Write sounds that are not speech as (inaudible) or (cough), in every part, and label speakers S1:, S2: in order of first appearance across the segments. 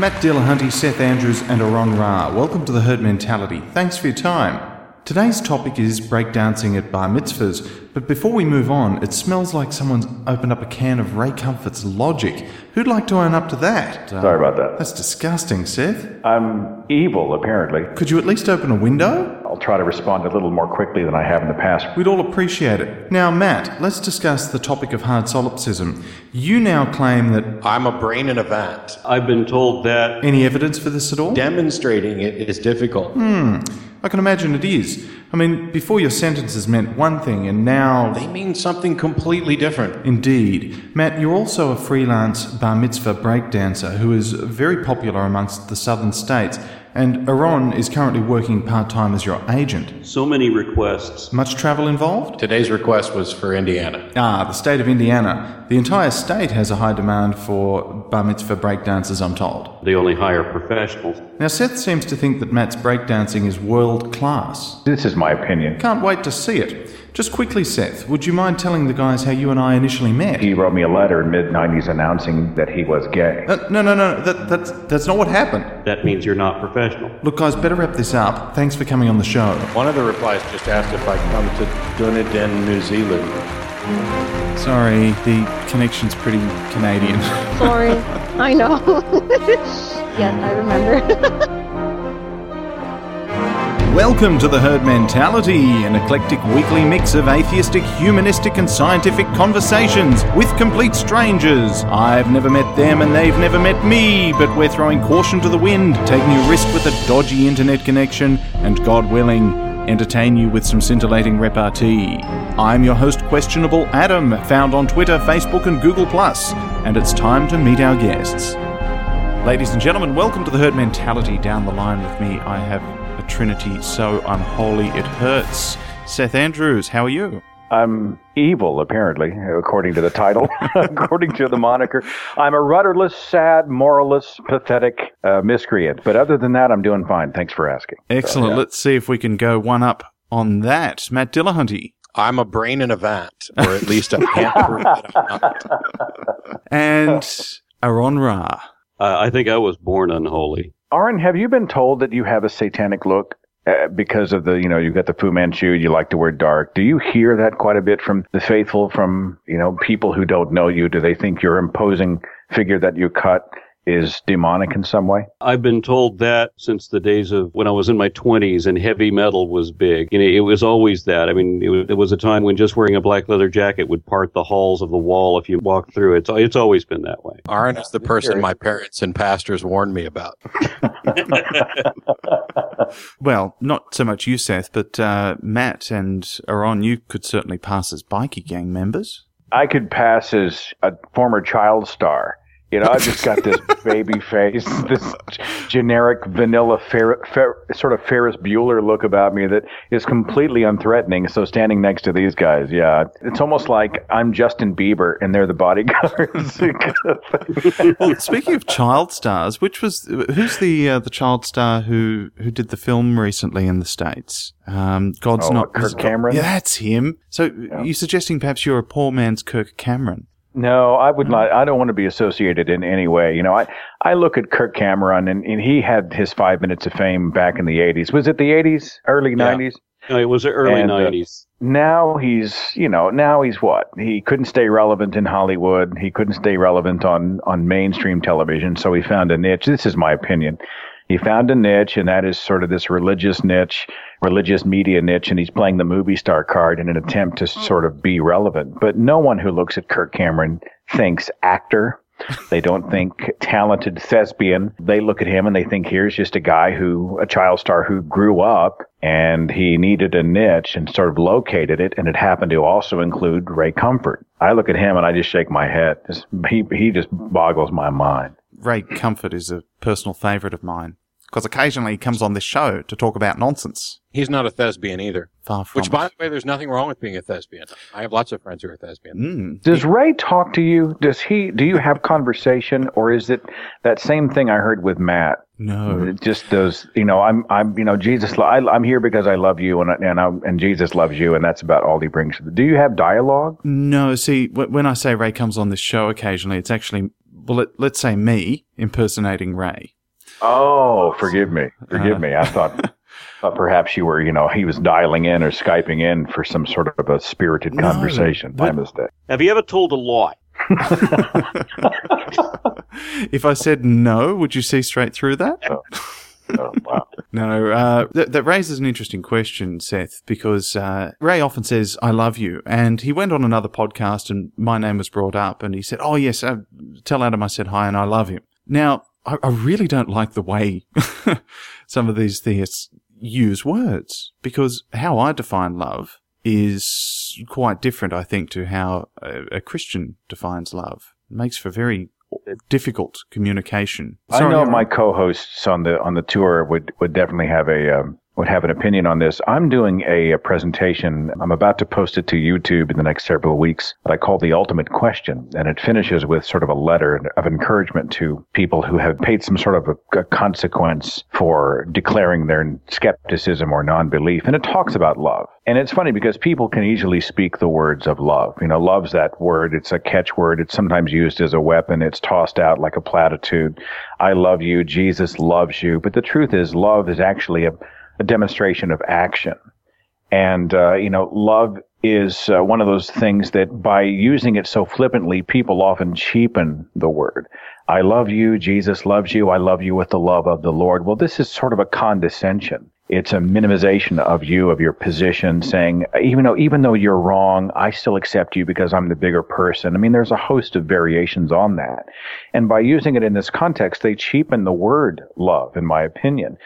S1: Matt Dillahunty, Seth Andrews, and Aron Ra. Welcome to the Herd Mentality. Thanks for your time. Today's topic is breakdancing at bar mitzvahs, but before we move on, it smells like someone's opened up a can of Ray Comfort's Logic. Who'd like to own up to that? Uh,
S2: Sorry about that.
S1: That's disgusting, Seth.
S2: I'm evil, apparently.
S1: Could you at least open a window?
S2: I'll try to respond a little more quickly than I have in the past.
S1: We'd all appreciate it. Now, Matt, let's discuss the topic of hard solipsism. You now claim that
S3: I'm a brain in a vat.
S4: I've been told that
S1: any evidence for this at all?
S3: Demonstrating it is difficult. Hmm.
S1: I can imagine it is. I mean, before your sentences meant one thing, and now.
S3: They mean something completely different.
S1: Indeed. Matt, you're also a freelance bar mitzvah breakdancer who is very popular amongst the southern states, and Aron is currently working part time as your agent.
S4: so many requests.
S1: Much travel involved?
S3: Today's request was for Indiana.
S1: Ah, the state of Indiana. The entire state has a high demand for bar mitzvah breakdancers, I'm told.
S4: They only hire professionals.
S1: Now, Seth seems to think that Matt's breakdancing is world class.
S2: This is my opinion.
S1: Can't wait to see it. Just quickly, Seth, would you mind telling the guys how you and I initially met?
S2: He wrote me a letter in mid 90s announcing that he was gay.
S1: Uh, no, no, no, that, that's, that's not what happened.
S4: That means you're not professional.
S1: Look, guys, better wrap this up. Thanks for coming on the show.
S3: One of the replies just asked if I come to Dunedin, New Zealand.
S1: Sorry, the connection's pretty Canadian.
S5: Sorry. (laughs) I know. (laughs) yes, I remember. (laughs)
S1: Welcome to the Herd Mentality, an eclectic weekly mix of atheistic, humanistic, and scientific conversations with complete strangers. I've never met them and they've never met me, but we're throwing caution to the wind, taking a risk with a dodgy internet connection, and God willing, entertain you with some scintillating repartee. I'm your host, Questionable Adam, found on Twitter, Facebook, and Google, and it's time to meet our guests. Ladies and gentlemen, welcome to the Herd Mentality. Down the line with me, I have trinity so unholy it hurts. Seth Andrews, how are you?
S2: I'm evil, apparently, according to the title, (laughs) (laughs) according to the moniker. I'm a rudderless, sad, moralless, pathetic uh, miscreant. But other than that, I'm doing fine. Thanks for asking.
S1: Excellent. Let's see if we can go one up on that. Matt Dillahunty.
S3: I'm a brain in a vat, or at least I can't prove that I'm not.
S1: And Aron Ra.
S4: Uh, I think I was born unholy.
S2: Aron, have you been told that you have a satanic look? Uh, because of the, you know, you've got the Fu Manchu, you like to wear dark. Do you hear that quite a bit from the faithful, from, you know, people who don't know you? Do they think your imposing figure that you cut is demonic in some way?
S4: I've been told that since the days of when I was in my 20s and heavy metal was big. You know, it was always that. I mean, it was, it was a time when just wearing a black leather jacket would part the halls of the wall if you walked through. it. It's it's always been that way.
S3: Aron is the person my parents and pastors warned me about. (laughs)
S1: Well, not so much you, Seth, but uh, Matt and Aaron, you could certainly pass as bikie gang members.
S2: I could pass as a former child star. You know, I've just got this (laughs) baby face, this generic vanilla Fer- Fer- sort of Ferris Bueller look about me that is completely unthreatening. So standing next to these guys, yeah, it's almost like I'm Justin Bieber and they're the bodyguards. (laughs)
S1: Well, speaking of child stars, which was who's the uh, the child star who who did the film recently in the states? Um, God's
S2: Oh,
S1: not
S2: Kirk Cameron?
S1: Yeah, that's him. So you're suggesting perhaps you're a poor man's Kirk Cameron?
S2: No, I would not. I don't want to be associated in any way. You know, I, I look at Kirk Cameron and, and he had his five minutes of fame back in the 80s. Was it the 80s? Early
S3: Yeah.
S2: 90s?
S4: No, it was the early
S2: And, uh,
S4: 90s.
S2: Now he's, you know, now he's what? He couldn't stay relevant in Hollywood. He couldn't stay relevant on, on mainstream television. So he found a niche. This is my opinion. He found a niche, and that is sort of this religious niche, religious media niche, and he's playing the movie star card in an attempt to sort of be relevant. But no one who looks at Kirk Cameron thinks actor. They don't think talented thespian. They look at him and they think here's just a guy who, a child star who grew up and he needed a niche and sort of located it. And it happened to also include Ray Comfort. I look at him and I just shake my head. He, he just boggles my mind.
S1: Ray Comfort is a personal favourite of mine because occasionally he comes on this show to talk about nonsense.
S3: He's not a thespian either.
S1: Far from
S3: Which, by the way, there's nothing wrong with being a thespian. I have lots of friends who are thespians.
S1: Mm.
S2: Does Ray talk to you? Does he, do you have conversation or is it that same thing I heard with Matt?
S1: No.
S2: It just those. you know, I'm, I'm, you know, Jesus, I, I'm here because I love you and, I- and, I, and Jesus loves you and that's about all he brings. Do you have dialogue?
S1: No, see, when I say Ray comes on this show occasionally, it's actually well, let, let's say me impersonating Ray.
S2: Oh, forgive me, forgive
S1: Uh.
S2: me. I thought, (laughs) thought perhaps you were, you know, he was dialing in or skyping in for some sort of a spirited
S1: No,
S2: conversation. My mistake.
S4: Have you ever told a lie? (laughs) (laughs)
S1: if I said no, would you see straight through that?
S2: Oh, wow.
S1: No, uh, that, that raises an interesting question, Seth, because uh, Ray often says, I love you. And he went on another podcast and my name was brought up and he said, Oh, yes, uh, tell Adam I said hi and I love him. Now, I, I really don't like the way (laughs) some of these theists use words because how I define love is quite different, I think, to how a, a Christian defines love. It makes for very difficult communication.
S2: I know my co-hosts on the on the tour would would definitely have a um, would have an opinion on this. I'm doing a, a presentation. I'm about to post it to YouTube in the next several weeks. That I call the ultimate question, and it finishes with sort of a letter of encouragement to people who have paid some sort of a, a consequence for declaring their skepticism or non-belief. And it talks about love. And it's funny because people can easily speak the words of love. You know, love's that word. It's a catchword. It's sometimes used as a weapon. It's tossed out like a platitude. I love you. Jesus loves you. But the truth is, love is actually a, a demonstration of action. And, uh, you know, love is uh, one of those things that by using it so flippantly, people often cheapen the word. I love you. Jesus loves you. I love you with the love of the Lord. Well, this is sort of a condescension. It's a minimization of you, of your position, saying, even though, even though you're wrong, I still accept you because I'm the bigger person. I mean, there's a host of variations on that. And by using it in this context, they cheapen the word love, in my opinion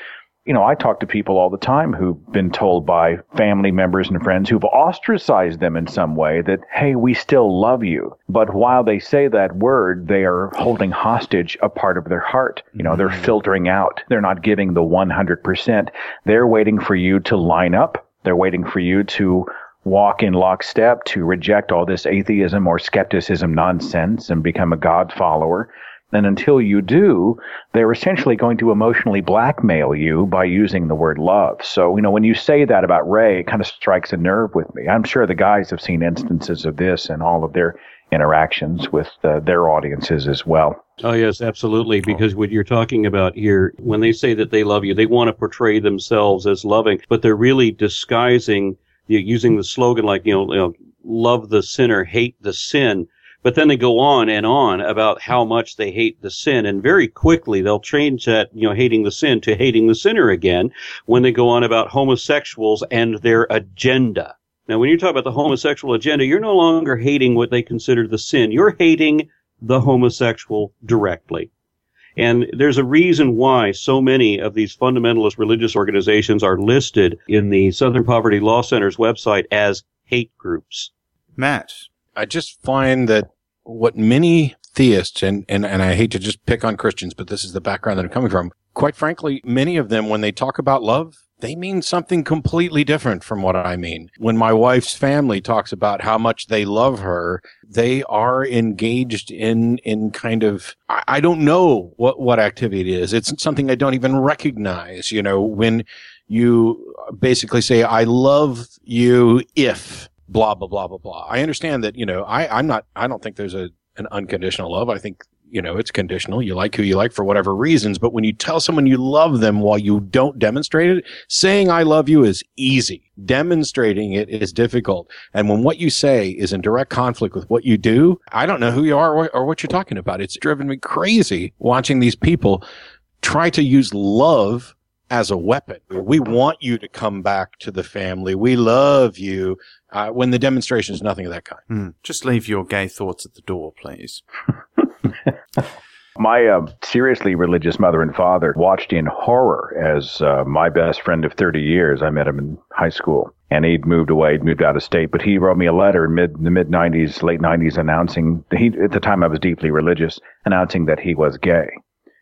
S2: you know, I talk to people all the time who've been told by family members and friends who've ostracized them in some way that, hey, we still love you. But while they say that word, they are holding hostage a part of their heart. You know, they're mm-hmm. filtering out. They're not giving the 100%. They're waiting for you to line up. They're waiting for you to walk in lockstep, to reject all this atheism or skepticism nonsense and become a God follower. And until you do, they're essentially going to emotionally blackmail you by using the word love. So, you know, when you say that about Ray, it kind of strikes a nerve with me. I'm sure the guys have seen instances of this in all of their interactions with uh, their audiences as well.
S4: Oh, yes, absolutely. Because what you're talking about here, when they say that they love you, they want to portray themselves as loving, but they're really disguising, using the slogan like, you know, you know, love the sinner, hate the sin. But then they go on and on about how much they hate the sin. And very quickly they'll change that, you know, hating the sin to hating the sinner again when they go on about homosexuals and their agenda. Now, when you talk about the homosexual agenda, you're no longer hating what they consider the sin. You're hating the homosexual directly. And there's a reason why so many of these fundamentalist religious organizations are listed in the Southern Poverty Law Center's website as hate groups.
S1: Matt.
S3: I just find that what many theists, and, and, and I hate to just pick on Christians, but this is the background that I'm coming from. Quite frankly, many of them, when they talk about love, they mean something completely different from what I mean. When my wife's family talks about how much they love her, they are engaged in, in kind of, I I don't know what, what activity it is. It's something I don't even recognize. You know, when you basically say, I love you if blah, blah, blah, blah, blah. I understand that, you know, I, I'm not, I don't think there's a, an unconditional love. I think, you know, it's conditional. You like who you like for whatever reasons. But when you tell someone you love them while you don't demonstrate it, saying I love you is easy. Demonstrating it is difficult. And when what you say is in direct conflict with what you do, I don't know who you are or, or what you're talking about. It's driven me crazy watching these people try to use love as a weapon. We want you to come back to the family. We love you. Uh, when the demonstration is nothing of that kind.
S1: Hmm. Just leave your gay thoughts at the door, please. (laughs)
S2: My uh, seriously religious mother and father watched in horror as uh, my best friend of 30 years, I met him in high school, and he'd moved away, he'd moved out of state, but he wrote me a letter in mid, the mid 90s, late 90s, announcing, he, at the time I was deeply religious, announcing that he was gay.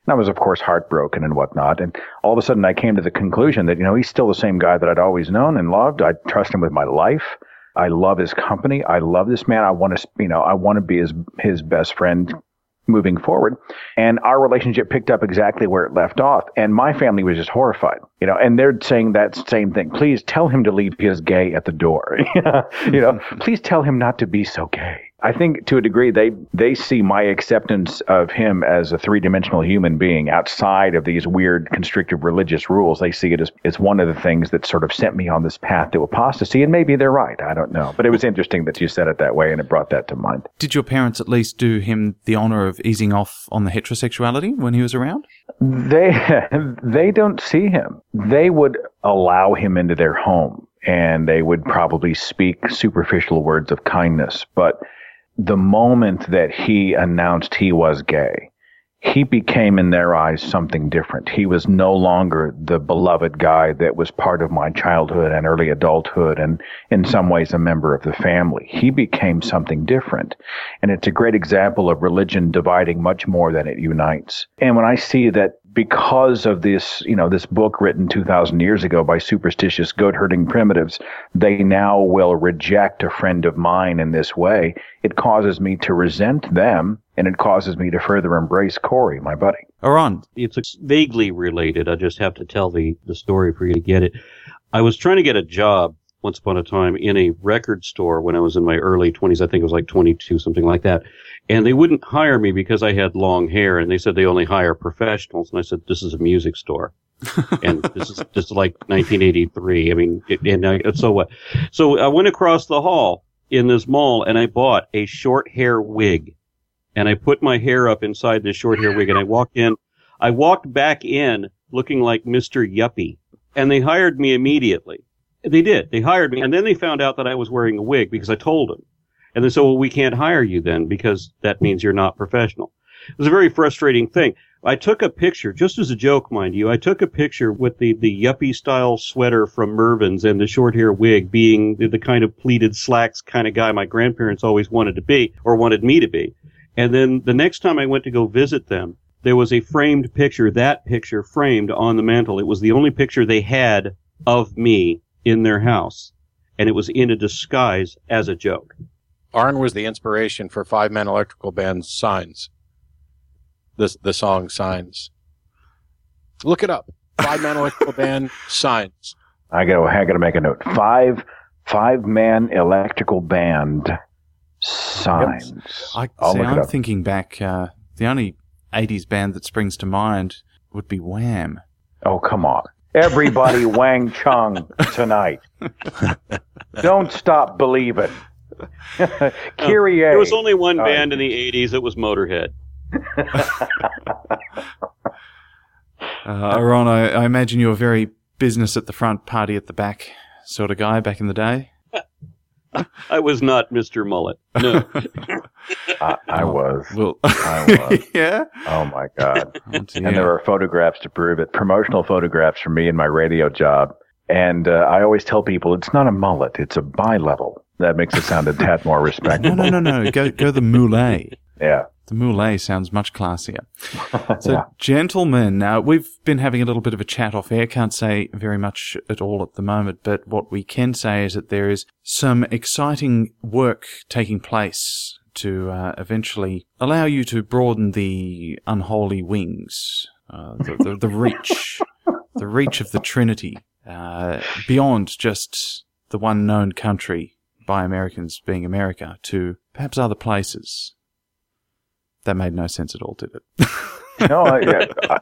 S2: And I was, of course, heartbroken and whatnot. And all of a sudden, I came to the conclusion that, you know, he's still the same guy that I'd always known and loved. I'd trust him with my life. I love his company. I love this man. I want to, you know, I want to be his, his best friend moving forward. And our relationship picked up exactly where it left off. And my family was just horrified, you know, and they're saying that same thing. Please tell him to leave his gay at the door. (laughs) you know, please tell him not to be so gay. I think to a degree they they see my acceptance of him as a three dimensional human being outside of these weird constrictive religious rules. They see it as, as one of the things that sort of sent me on this path to apostasy, and maybe they're right. I don't know, but it was interesting that you said it that way, and it brought that to mind.
S1: Did your parents at least do him the honor of easing off on the heterosexuality when he was around?
S2: They (laughs) they don't see him. They would allow him into their home, and they would probably speak superficial words of kindness, but the moment that he announced he was gay, he became in their eyes something different. He was no longer the beloved guy that was part of my childhood and early adulthood and in some ways a member of the family. He became something different. And it's a great example of religion dividing much more than it unites. And when I see that because of this, you know, this book written 2000 years ago by superstitious goat herding primitives, they now will reject a friend of mine in this way. It causes me to resent them and it causes me to further embrace Corey, my buddy.
S1: Aron.
S4: It's vaguely related. I just have to tell the, the story for you to get it. I was trying to get a job once upon a time in a record store when I was in my early 20s. I think it was like 22, something like that. And they wouldn't hire me because I had long hair and they said they only hire professionals. And I said, this is a music store. (laughs) and this is just like 1983. I mean, it, and I, so what? So I went across the hall in this mall and I bought a short hair wig and I put my hair up inside this short hair wig and I walked in. I walked back in looking like Mr. Yuppie and they hired me immediately. They did. They hired me and then they found out that I was wearing a wig because I told them. And they said, well, we can't hire you then because that means you're not professional. It was a very frustrating thing. I took a picture, just as a joke, mind you. I took a picture with the, the yuppie style sweater from Mervyn's and the short hair wig being the, the kind of pleated slacks kind of guy my grandparents always wanted to be or wanted me to be. And then the next time I went to go visit them, there was a framed picture, that picture framed on the mantle. It was the only picture they had of me in their house. And it was in a disguise as a joke.
S3: Arn was the inspiration for Five Man Electrical Band's Signs. The, the song Signs. Look it up. Five Man Electrical Band Signs.
S2: I gotta, I gotta make a note. Five, five man electrical band signs.
S1: I,
S2: I'll
S1: see,
S2: look
S1: I'm
S2: up.
S1: thinking back, uh, the only 80s band that springs to mind would be Wham.
S2: Oh, come on. Everybody (laughs) Wang Chung tonight. Don't stop believing. (laughs) Kyrie.
S4: There was only one
S2: Uh,
S4: band in the 80s. It was Motorhead. (laughs)
S1: Uh, Aron, I, I imagine you were very business at the front, party at the back sort of guy back in the day.
S4: I was not Mr. Mullet. No. (laughs)
S2: I, I was.
S1: Well,
S2: I was. (laughs)
S1: yeah.
S2: Oh my God.
S1: Oh.
S2: And there are photographs to prove it, promotional photographs for me and my radio job. And uh, I always tell people it's not a mullet, it's a bi-level. That makes it sound a tad more (laughs)
S1: respectable.
S2: no,
S1: no, no, no. Go, go the moulet.
S2: Yeah.
S1: The moulet sounds much classier. (laughs) So,
S2: Yeah.
S1: gentlemen, now we've been having a little bit of a chat off air. Can't say very much at all at the moment, but what we can say is that there is some exciting work taking place to uh, eventually allow you to broaden the unholy wings, uh, the, the, the reach, the reach of the Trinity, uh, beyond just the one known country by Americans being America to perhaps other places. That made no sense at all, did it? (laughs)
S2: No, I, I,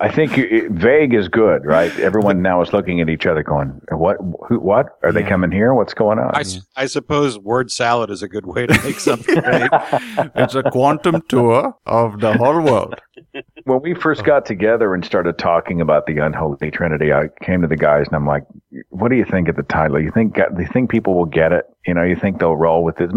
S2: I think it, vague is good, right? Everyone now is looking at each other going, what, who, what? Are they coming here? What's going on?
S3: I suppose word salad is a good way to make something vague. (laughs)
S1: it's a quantum tour of the whole world. (laughs)
S2: when we first got together and started talking about the unholy trinity, I came to the guys and I'm like, "What do you think of the title? You think do you think people will get it? You know, you think they'll roll with it?"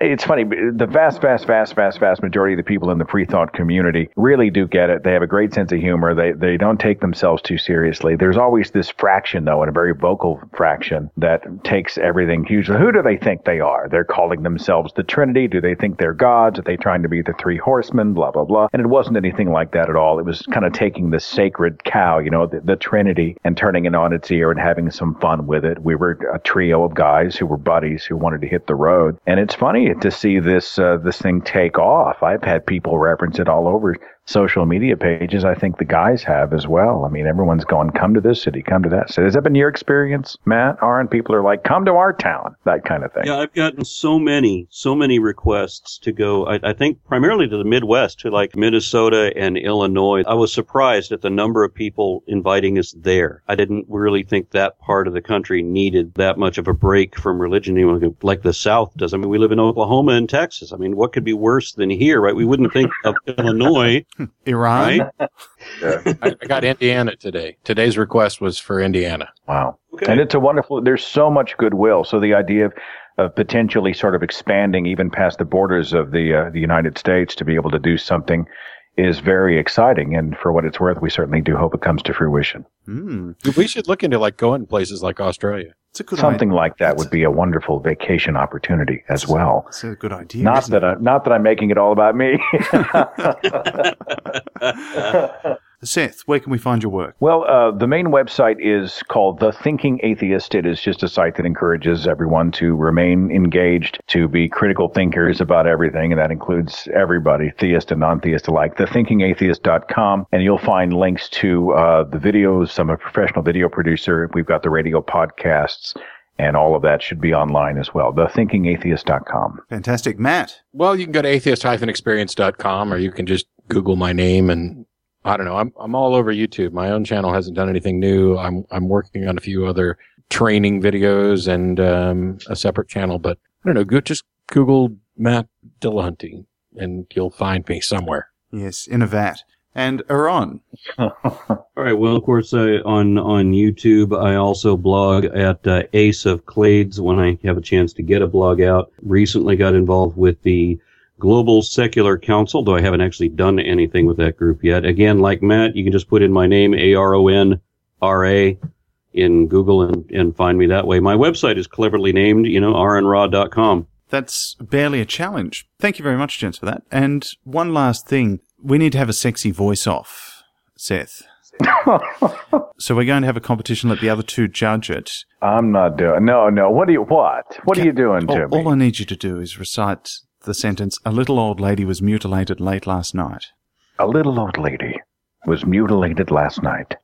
S2: It's funny. The vast, vast, vast, vast, vast majority of the people in the free thought community really do get it. They have a great sense of humor. They they don't take themselves too seriously. There's always this fraction, though, and a very vocal fraction that takes everything hugely. Who do they think they are? They're calling themselves the Trinity. Do they think they're gods? Are they trying to be the three horsemen? Blah blah blah. And it wasn't anything like that at all. It was kind of taking the sacred cow, you know, the, the Trinity, and turning it on its ear and having some fun with it. We were a trio of guys who were buddies who wanted to hit the road. And it's funny to see this uh, this thing take off. I've had people reference it all over social media pages. I think the guys have as well. I mean, everyone's going, "Come to this city, come to that city." Has that been your experience, Matt? Aren't people are like, "Come to our town," that kind of thing.
S4: Yeah, I've gotten so many, so many requests to go. I, I think primarily to the Midwest, to like Minnesota and Illinois. I was surprised at the number of people inviting us there. I didn't really think that part of the country needed that much of a break from religion, like the South does. I mean, we live in Oklahoma and Texas. I mean, what could be worse than here, right? We wouldn't think of Illinois,
S1: Iran?
S4: right? (laughs)
S3: I, I got Indiana today. Today's request was for Indiana.
S2: Wow.
S4: Okay.
S2: And it's a wonderful, there's so much goodwill. So the idea of, of potentially sort of expanding even past the borders of the, uh, the United States to be able to do something is very exciting. And for what it's worth, we certainly do hope it comes to fruition.
S1: Hmm.
S3: We should look into like going places like Australia.
S1: It's a good
S2: Something
S1: idea.
S2: like that would be a wonderful vacation opportunity as well.
S1: It's a good idea.
S2: Not
S1: isn't
S2: that I, not that I'm making it all about me. (laughs) (laughs) (laughs)
S1: it? Seth, where can we find your work?
S2: Well, uh, the main website is called The Thinking Atheist. It is just a site that encourages everyone to remain engaged, to be critical thinkers about everything, and that includes everybody, theist and non-theist alike. TheThinkingAtheist.com, and you'll find links to uh, the videos. I'm a professional video producer. We've got the radio podcasts, and all of that should be online as well. TheThinkingAtheist.com.
S1: Fantastic. Matt.
S3: Well, you can go to atheist-experience.com or you can just Google my name and I don't know. I'm, I'm all over YouTube. My own channel hasn't done anything new. I'm, I'm working on a few other training videos and, um, a separate channel, but I don't know. Go, just Google Matt Dillahunty and you'll find me somewhere.
S1: Yes, in a vat. And Aron. (laughs)
S4: All right. Well, of course, uh, on on YouTube, I also blog at uh, Ace of Clades when I have a chance to get a blog out. Recently, got involved with the Global Secular Council, though I haven't actually done anything with that group yet. Again, like Matt, you can just put in my name, A R O N R A, in Google and, and find me that way. My website is cleverly named, you know, aronra.com.
S1: That's barely a challenge. Thank you very much, gents, for that. And one last thing. We need to have a sexy voice off, Seth. (laughs) so we're going to have a competition. Let the other two judge it.
S2: I'm not doing. No, no. What are you? What? What are you doing
S1: All,
S2: to me?
S1: all I need you to do is recite the sentence, a little old lady was mutilated late last night.
S2: A little old lady was mutilated last night.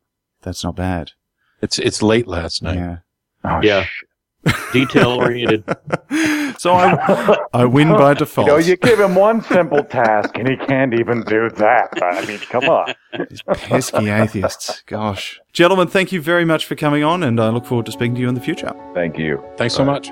S1: That's not bad.
S3: It's, it's late last night.
S1: Yeah.
S2: Oh,
S4: Yeah.
S2: sh-
S4: Detail oriented. (laughs)
S1: so I, I win by default. (laughs)
S2: You know, you give him one simple task and he can't even do that. I mean, come on.
S1: These pesky atheists. Gosh. Gentlemen, thank you very much for coming on, and I look forward to speaking to you in the future.
S2: Thank you.
S3: Thanks so much.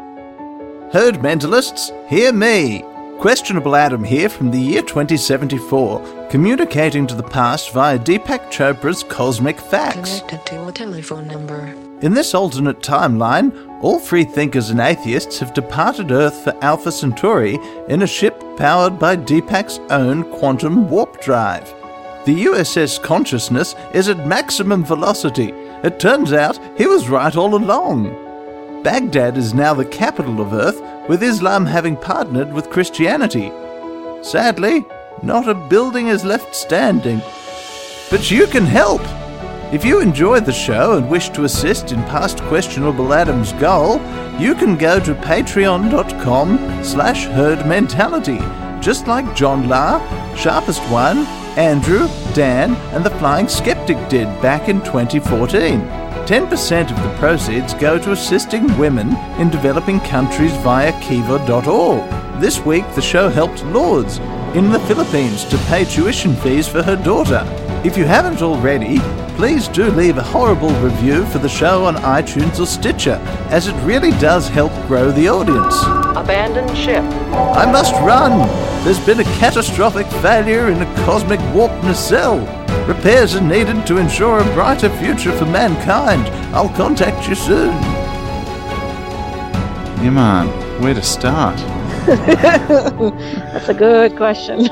S1: Herd mentalists, hear me. Questionable Adam here from the year 2074, communicating to the past via Deepak Chopra's cosmic fax.
S6: Connected to a telephone number.
S1: In this alternate timeline, all free thinkers and atheists have departed Earth for Alpha Centauri in a ship powered by Deepak's own quantum warp drive. The USS Consciousness is at maximum velocity. It turns out he was right all along. Baghdad is now the capital of Earth, with Islam having partnered with Christianity. Sadly, not a building is left standing. But you can help! If you enjoy the show and wish to assist in past questionable Adam's goal, you can go to patreon.com slash herdmentality, just like John La, Sharpest One, Andrew, Dan, and the Flying Skeptic did back in 2014. 10% of the proceeds go to assisting women in developing countries via kiva.org. This week, the show helped Lourdes in the Philippines to pay tuition fees for her daughter. If you haven't already, please do leave a horrible review for the show on iTunes or Stitcher, as it really does help grow the audience.
S6: Abandoned ship.
S1: I must run! There's been a catastrophic failure in a cosmic warp nacelle. Repairs are needed to ensure a brighter future for mankind. I'll contact you soon. Yeah, man, where to start? (laughs)
S5: That's a good question. (laughs)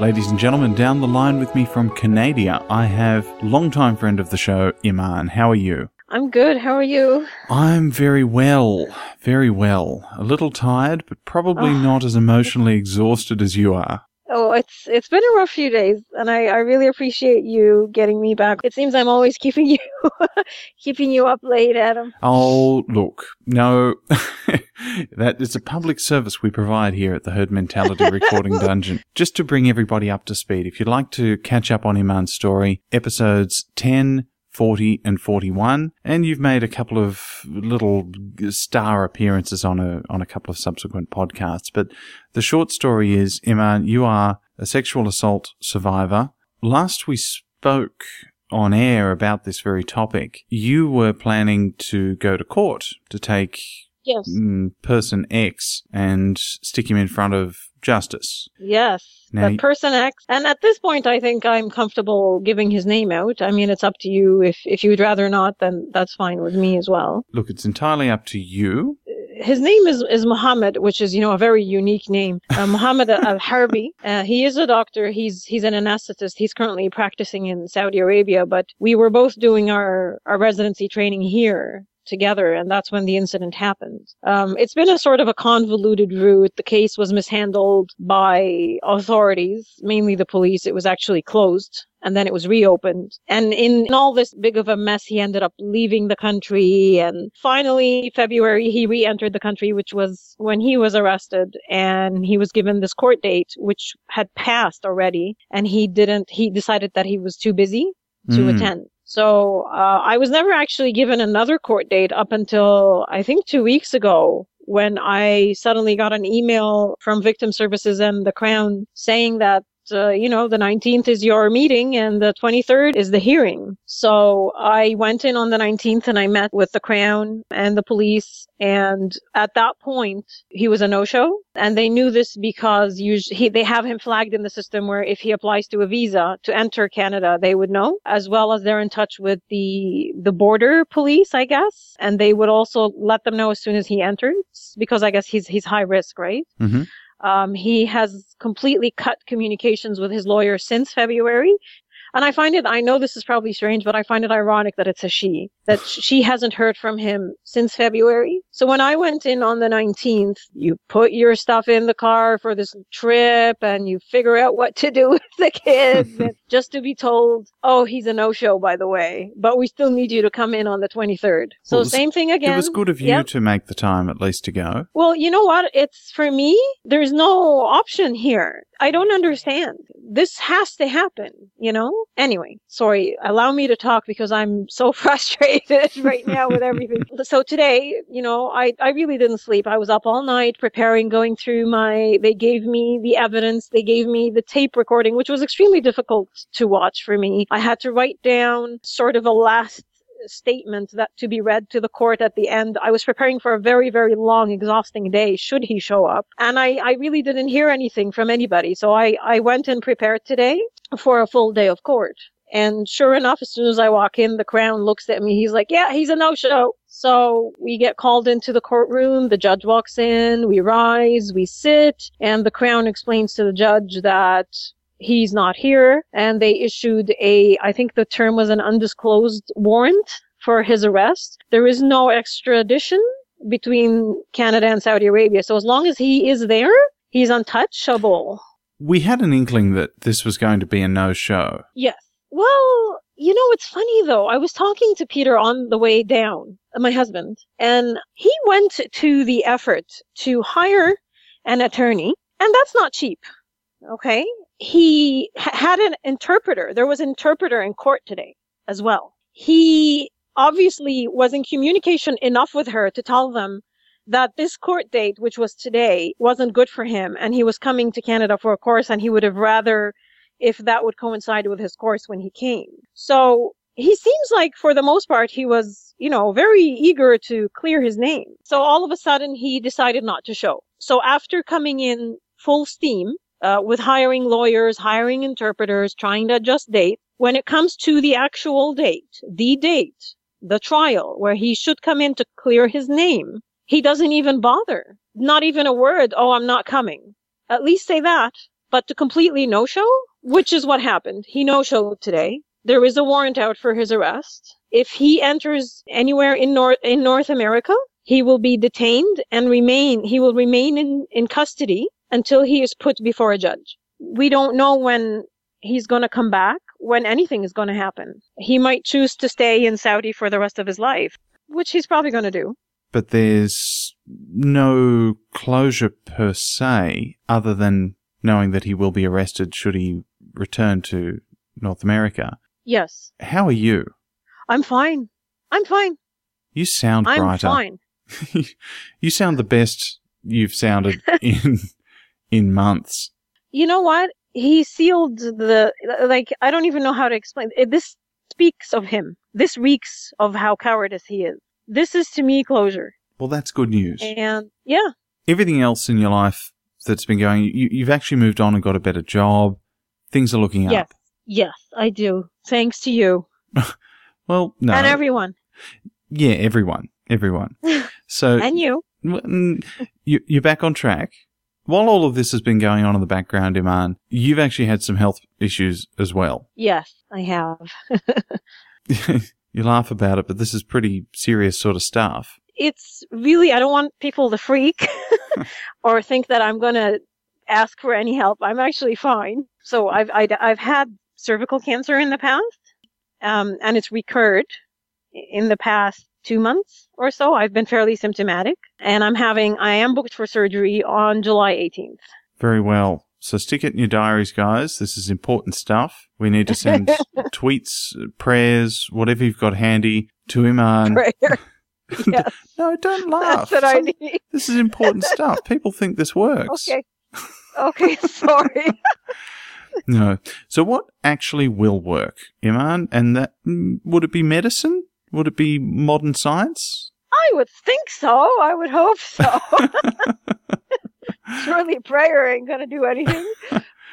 S1: Ladies and gentlemen, down the line with me from Canada, I have longtime friend of the show, Iman. How are you?
S5: I'm good. How are you?
S1: I'm very well, very well. A little tired, but probably
S5: Oh.
S1: not as emotionally exhausted as you are.
S5: Oh, it's it's been a rough few days, and I, I really appreciate you getting me back. It seems I'm always keeping you (laughs) keeping you up late, Adam.
S1: Oh, look, no, (laughs) that is a public service we provide here at the Herd Mentality (laughs) Recording Dungeon, just to bring everybody up to speed. If you'd like to catch up on Iman's story, episodes ten. 40 and 41 and you've made a couple of little star appearances on a on a couple of subsequent podcasts. But the short story is Iman you are a sexual assault survivor. Last we spoke on air about this very topic you were planning to go to court to take
S5: Yes.
S1: mm, person X and stick him in front of justice
S5: Yes.
S1: Now
S5: person X. And at this point, I think I'm comfortable giving his name out. I mean, it's up to you. If if you would rather not, then that's fine with me as well.
S1: look it's entirely up to you
S5: his name is, is Muhammad, which is, you know, a very unique name. Uh, (laughs) Muhammad Al Harbi. Uh, he is a doctor. He's, he's an anesthetist. He's currently practicing in Saudi Arabia, but we were both doing our, our residency training here together, and that's when the incident happened. Um, it's been a sort of a convoluted route. The case was mishandled by authorities, mainly the police. It was actually closed and then it was reopened. And in, in all this big of a mess, he ended up leaving the country. And finally, February, he re-entered the country, which was when he was arrested and he was given this court date, which had passed already. And he didn't, he decided that he was too busy to
S1: Mm.
S5: attend. So, uh, I was never actually given another court date up until I think two weeks ago when I suddenly got an email from victim services and the crown saying that uh, you know, the 19th is your meeting and the 23rd is the hearing. So I went in on the 19th and I met with the Crown and the police. And at that point, he was a no-show. And they knew this because he, they have him flagged in the system where if he applies to a visa to enter Canada, they would know, as well as they're in touch with the, the border police, I guess. And they would also let them know as soon as he enters because I guess he's, he's high risk, right?
S1: Mhm.
S5: Um, he has completely cut communications with his lawyer since February. And I find it, I know this is probably strange, but I find it ironic that it's a she, that she hasn't heard from him since February. So when I went in on the 19th, you put your stuff in the car for this trip and you figure out what to do (laughs) with the kids (laughs) just to be told, oh, he's a no-show, by the way, but we still need you to come in on the 23rd. So
S1: Well, was-
S5: same thing again.
S1: it was good of you
S5: Yep.
S1: to make the time at least to go
S5: Well, you know what? It's for me, there's no option here. I don't understand. This has to happen, you know? Anyway, sorry, allow me to talk because I'm so (laughs) frustrated (laughs) (laughs) right now with everything. So today, you know, I, I really didn't sleep. I was up all night preparing, going through my, they gave me the evidence, they gave me the tape recording, which was extremely difficult to watch for me. I had to write down sort of a last statement that to be read to the court at the end. I was preparing for a very, very long, exhausting day should he show up. And I, I really didn't hear anything from anybody. So I, I went and prepared today for a full day of court. And sure enough, as soon as I walk in, the crown looks at me. He's like, yeah, he's a no-show. So we get called into the courtroom. The judge walks in. We rise, we sit, and the crown explains to the judge that he's not here. And they issued a, I think the term was an undisclosed warrant for his arrest. There is no extradition between Canada and Saudi Arabia. So as long as he is there, he's untouchable.
S1: we had an inkling that this was going to be a no-show
S5: Yes. Well, you know, it's funny though. I was talking to Peter on the way down, uh, my husband, and he went to the effort to hire an attorney, and that's not cheap. Okay. He ha- had an interpreter. There was an interpreter in court today as well. He obviously was in communication enough with her to tell them that this court date, which was today, wasn't good for him, and he was coming to Canada for a course, and he would have rather if that would coincide with his course when he came. So he seems like for the most part he was, you know, very eager to clear his name. So all of a sudden he decided not to show. So after coming in full steam, uh, with hiring lawyers, hiring interpreters, trying to adjust date, when it comes to the actual date, the date, the trial where he should come in to clear his name, he doesn't even bother. Not even a word, oh, I'm not coming. At least say that. But to completely no show, which is what happened. He no showed today. There is a warrant out for his arrest. If he enters anywhere in North, in North America, he will be detained and remain, he will remain in, in custody until he is put before a judge. we don't know when he's going to come back, when anything is going to happen. He might choose to stay in Saudi for the rest of his life, which he's probably going to do.
S1: But there's no closure per se, other than knowing that he will be arrested should he return to North America.
S5: Yes.
S1: How are you?
S5: I'm fine. I'm fine.
S1: You sound brighter.
S5: I'm fine. (laughs)
S1: you sound the best you've sounded (laughs) in in months.
S5: You know what? He sealed the, like, I don't even know how to explain. It, this speaks of him. This reeks of how cowardice he is. This is to me closure.
S1: Well, that's good news.
S5: And yeah,
S1: Everything else in your life that's been going, you, you've actually moved on and got a better job. Things are looking
S5: yes,
S1: up.
S5: yes, I do. Thanks to you (laughs)
S1: Well, no.
S5: and everyone
S1: yeah, everyone. Everyone. (laughs) So
S5: and you.
S1: You, you're back on track. While all of this has been going on in the background, Iman, you've actually had some health issues as well.
S5: Yes, I have. (laughs)
S1: you laugh about it, but this is pretty serious sort of stuff.
S5: It's really, I don't want people to freak or think that I'm going to ask for any help. I'm actually fine. So I've, I, I've had cervical cancer in the past, um, and it's recurred in the past two months or so. I've been fairly symptomatic and I'm having, I am booked for surgery on July 18th.
S1: Very well. So stick it in your diaries, guys. This is important stuff. We need to send (laughs) tweets, prayers, whatever you've got handy to Iman.
S5: Prayer. (laughs) yes,
S1: No, don't laugh.
S5: that's what I need.
S1: This is important stuff. People think this works.
S5: Okay. Okay, (laughs) sorry.
S1: No. So what actually will work, Iman? And that mm, would it be medicine? Would it be modern science?
S5: I would think so. I would hope so. (laughs) Surely prayer ain't gonna do anything.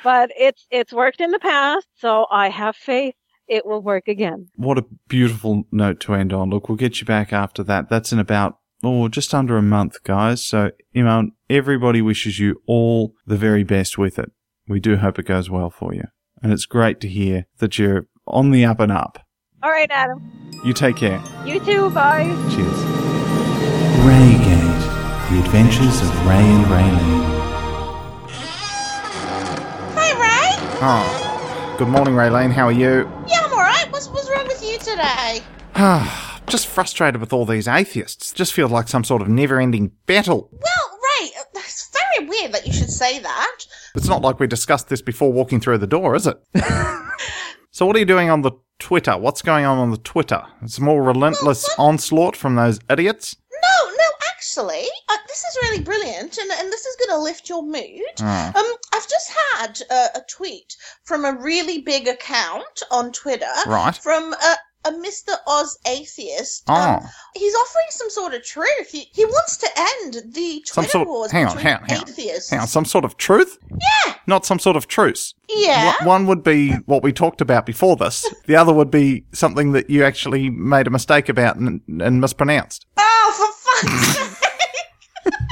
S5: But it's it's worked in the past, so I have faith it will work again.
S1: What a beautiful note to end on. Look, we'll get you back after that. That's in about oh, just under a month, guys. So, Iman, everybody wishes you all the very best with it. We do hope it goes well for you. And it's great to hear that you're on the up and up.
S5: All right, Adam.
S1: You take care.
S5: You too. Bye.
S1: Cheers. Raygate, the adventures of Ray and Raylene.
S7: Hey, Ray.
S1: Oh, good morning, Raylene. How are you?
S7: Yeah, I'm alright. What's, what's wrong with you today?
S1: Ah, Just frustrated with all these atheists. Just feel like some sort of never-ending battle.
S7: Well, Ray, uh, it's very weird that you should say that.
S1: It's not like we discussed this before walking through the door, is it? (laughs) so what are you doing on the Twitter? What's going on on the Twitter? It's more relentless onslaught from those idiots.
S7: No, no, actually, uh, this is really brilliant, and, and this is going to lift your mood.
S1: Oh.
S7: Um, I've just had uh, a tweet from a really big account on Twitter
S1: Right.
S7: from uh, a Mr. Oz atheist.
S1: Oh.
S7: Um, he's offering some sort of truth. He, he wants to end the
S1: Some
S7: Twitter
S1: sort-
S7: wars
S1: hang on, hang on, hang on.
S7: atheists.
S1: Hang on, some sort of truth?
S7: Yeah,
S1: Not some sort of truce.
S7: yeah.
S1: One- One would be what we talked about before this. The other would be something that you actually made a mistake about and, and mispronounced.
S7: Oh, for fuck's (laughs) sake! (laughs)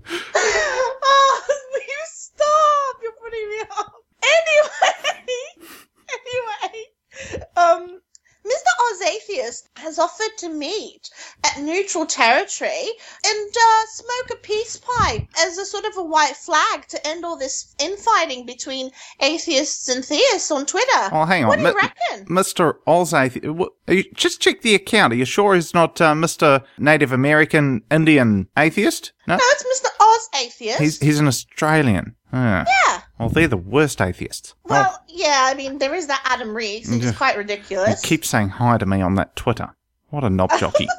S7: (laughs) oh, you stop! You're putting me off. Anyway, um, Mr. Oz Atheist has offered to meet at neutral territory and uh, smoke a peace pipe as a sort of a white flag to end all this infighting between atheists and theists on Twitter.
S1: Oh, hang on.
S7: What do you
S1: Mi-
S7: reckon?
S1: Mr. Oz Athe- w- are you- Just check the account. Are you sure he's not uh, Mr. Native American Indian atheist? No?
S7: No, it's Mr. Oz Atheist.
S1: He's, he's an Australian. Ah.
S7: yeah.
S1: Well, they're the worst atheists.
S7: Well, yeah, I mean, there is that Adam Rees, which is quite ridiculous.
S1: he keeps saying hi to me on that Twitter. What a knob jockey. (laughs)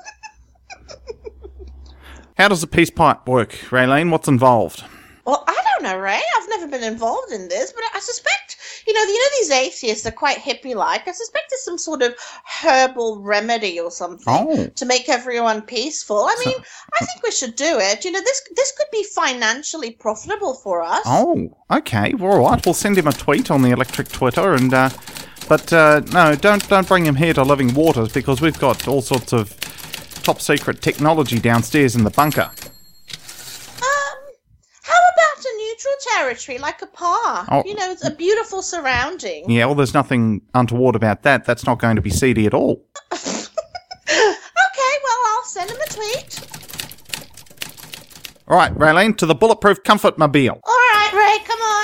S1: How does a peace pipe work, Raylene? What's involved?
S7: Well, I don't know, Ray. I've never been involved in this, but I suspect, you know, you know, these atheists are quite hippie-like. I suspect it's some sort of herbal remedy or something
S1: Oh.
S7: to make everyone peaceful. I mean, I think we should do it. You know, this this could be financially profitable for us.
S1: Oh, okay. Well, All right. We'll send him a tweet on the electric Twitter, and uh, but uh, no, don't don't bring him here to Living Waters because we've got all sorts of top secret technology downstairs in the bunker.
S7: Um, how about a neutral territory like a park?
S1: Oh.
S7: You know, it's a beautiful surrounding.
S1: Yeah, well, there's nothing untoward about that. That's not going to be seedy at all. (laughs)
S7: Okay, well, I'll send him a tweet.
S1: All right, Raylene, to the bulletproof comfort mobile.
S7: All right, Ray, come on.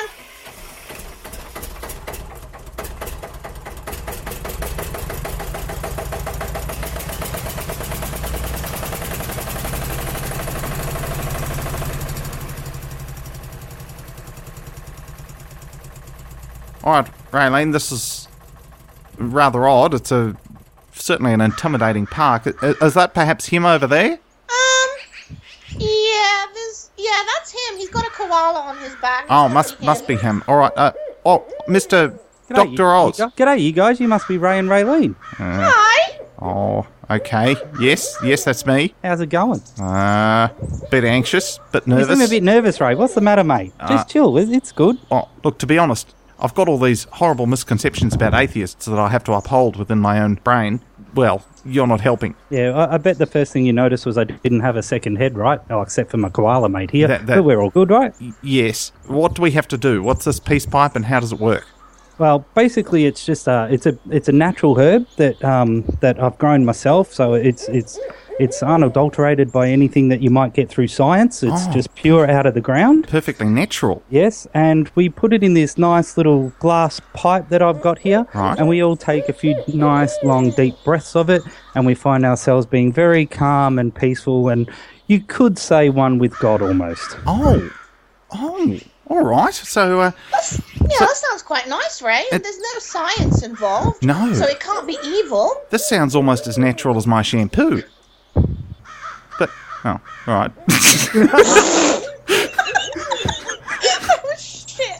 S1: All right, Raylene, this is rather odd. It's a certainly an intimidating park. Is that perhaps him over there?
S7: Um, yeah, there's, yeah, that's him. He's got a koala on his back. It's
S1: Oh, must
S7: be
S1: must
S7: him.
S1: be him. All right. Uh, oh, Mister Doctor
S8: you-
S1: Oz.
S8: you- G'day, you guys. You must be Ray and Raylene.
S7: Hi.
S1: Oh, okay. Yes, yes, that's me.
S8: How's it going?
S1: Uh, bit anxious, bit
S8: You
S1: nervous.
S8: seem a bit nervous, Ray. What's the matter, mate? Just chill. It's good.
S1: Oh, look, to be honest, I've got all these horrible misconceptions about atheists that I have to uphold within my own brain. Well, you're not helping.
S8: Yeah, I, I bet the first thing you noticed was I didn't have a second head, right? Oh, except for my koala mate here.
S1: That- that-
S8: but we're all good, right?
S1: Y- yes. What do we have to do? What's this peace pipe and how does it work?
S8: Well, basically, it's just a, it's a it's a natural herb that um, that I've grown myself. So it's it's it's unadulterated by anything that you might get through science. It's
S1: Oh.
S8: just pure out of the ground.
S1: Perfectly natural.
S8: Yes, and we put it in this nice little glass pipe that I've got here,
S1: Right.
S8: and we all take a few nice, long, deep breaths of it, and we find ourselves being very calm and peaceful, and you could say one with God almost.
S1: Oh, oh, all right. So, uh,
S7: Yeah, that sounds quite nice, Ray.
S1: It-
S7: There's no science involved.
S1: No.
S7: So it can't be evil.
S1: this sounds almost as natural as my shampoo. But, oh, all right.
S7: oh, (laughs) shit.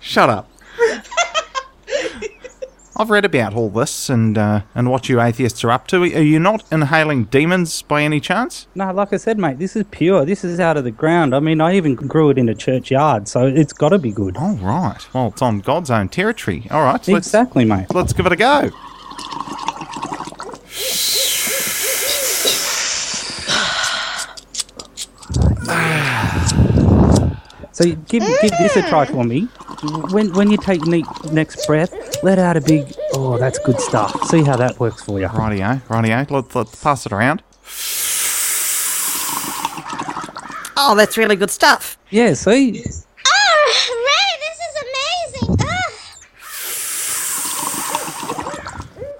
S7: (laughs)
S1: Shut up. I've read about all this and uh, and what you atheists are up to. Are you not inhaling demons by any chance?
S8: No, like I said, mate, this is pure. This is out of the ground. I mean, I even grew it in a churchyard, so it's got to be good.
S1: All right. Well, it's on God's own territory. All right. Let's
S8: Exactly, mate.
S1: let's give it a go.
S8: So give give this a try for me. When when you take ne- next breath, let out a big. Oh, that's good stuff. See how that works for you.
S1: Rightio, rightio. Let's, let's pass it around.
S9: Oh, that's really good stuff.
S8: Yeah. See.
S7: Ah, Ray, this is amazing.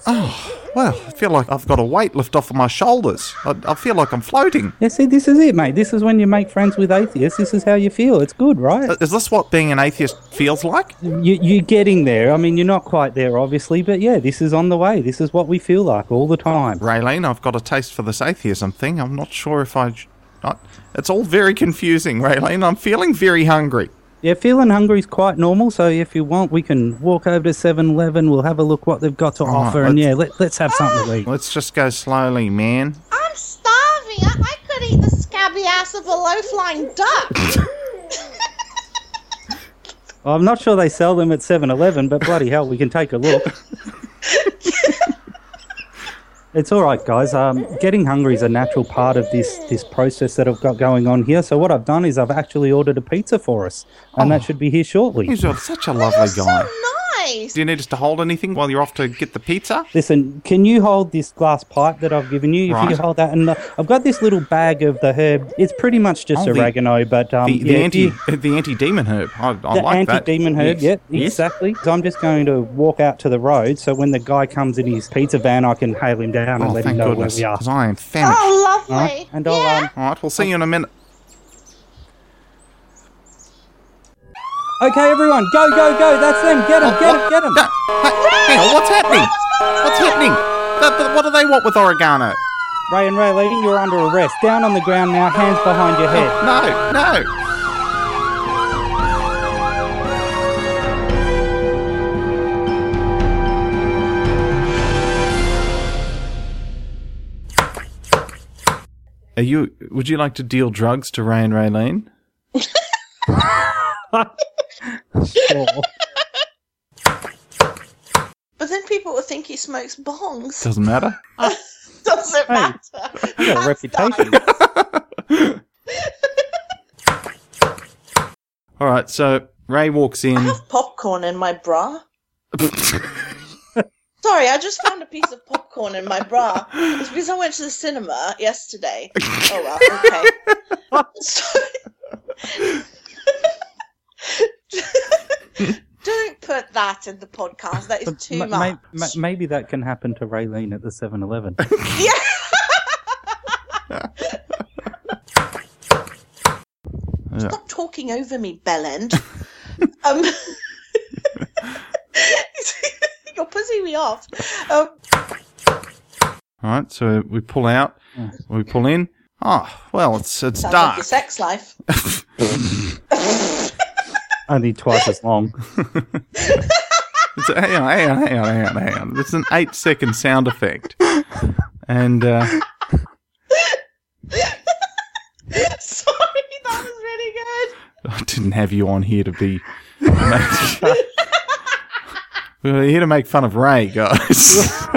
S7: Ah.
S1: Well, I feel like I've got a weight lift off of my shoulders. I, I feel like I'm floating.
S8: Yeah. See, this is it, mate. This is when you make friends with atheists. This is how you feel. It's good, right?
S1: Is this what being an atheist feels like?
S8: You, you're getting there. I mean, you're not quite there, obviously, but yeah, this is on the way. This is what we feel like all the time.
S1: Raylene, I've got a taste for this atheism thing. I'm not sure if I. it's all very confusing, Raylene. I'm feeling very hungry.
S8: Yeah, feeling hungry is quite normal. So if you want, we can walk over to 7-Eleven. We'll have a look what they've got to offer, and
S1: let's-
S8: yeah, let, let's have something to ah! eat.
S1: Let's just go slowly, man.
S7: I'm starving. I, I could eat the scabby ass of a low-flying duck. (laughs)
S8: I'm not sure they sell them at 7-Eleven, but bloody hell, we can take a look. (laughs) it's all right, guys. Um, getting hungry is a natural part of this this process that I've got going on here. So what I've done is I've actually ordered a pizza for us, and that should be here shortly.
S1: He's such a lovely
S7: You're so
S1: guy.
S7: Nice.
S1: Do you need us to hold anything while you're off to get the pizza?
S8: Listen, can you hold this glass pipe that I've given you? If
S1: Right.
S8: you hold that, and uh, I've got this little bag of the herb. It's pretty much just
S1: Oh, the-
S8: oregano, but um,
S1: The, the
S8: yeah,
S1: anti
S8: you-
S1: the anti demon herb. I, I
S8: the
S1: like that.
S8: anti-demon herb.
S1: Yes.
S8: Yep,
S1: Yes.
S8: exactly. So I'm just going to walk out to the road, so when the guy comes in his pizza van, I can hail him down and
S1: Oh,
S8: let him know
S1: goodness.
S8: where we are.
S1: Because I am famished.
S7: Oh, lovely.
S8: All right, and I'll
S7: yeah.
S8: um,
S1: All right, we'll see you in a minute.
S8: Okay, everyone, go, go, go! That's them. Get them, get them, get them.
S1: No, hey, hang on, what's happening? What's happening? Th- th- what do they want with oregano?
S8: Ray and Raylene, you're under arrest. Down on the ground now, hands behind your head.
S1: No, no. Are you? Would you like to deal drugs to Ray and Raylene? (laughs)
S8: Sure.
S7: But then people will think he smokes bongs.
S1: Doesn't matter. (laughs)
S7: Doesn't
S8: Hey,
S7: matter.
S8: You got a reputation.
S1: All right, so Ray walks in.
S7: I have popcorn in my bra. Sorry, I just found a piece of popcorn in my bra. It's because I went to the cinema yesterday. Oh well, okay. (laughs) (laughs) Sorry. (laughs) Don't put that in the podcast. That is
S8: But
S7: too
S8: ma-
S7: much.
S8: ma- ma- maybe that can happen to Raylene at the 7-Eleven. (laughs)
S7: yeah. Stop talking over me, Bellend. (laughs) um, you're pussing me off. Um,
S1: All right, so we pull out, we pull in. Oh, well, it's it's
S7: sounds like
S1: dark.
S7: your sex life.
S8: Only twice as long. (laughs)
S1: It's, hang on, hang on, hang on, hang on, hang on. It's an eight second sound effect. And uh, (laughs)
S7: Sorry, that was really good.
S1: I didn't have you on here to be. (laughs) we were here to make fun of Ray, guys.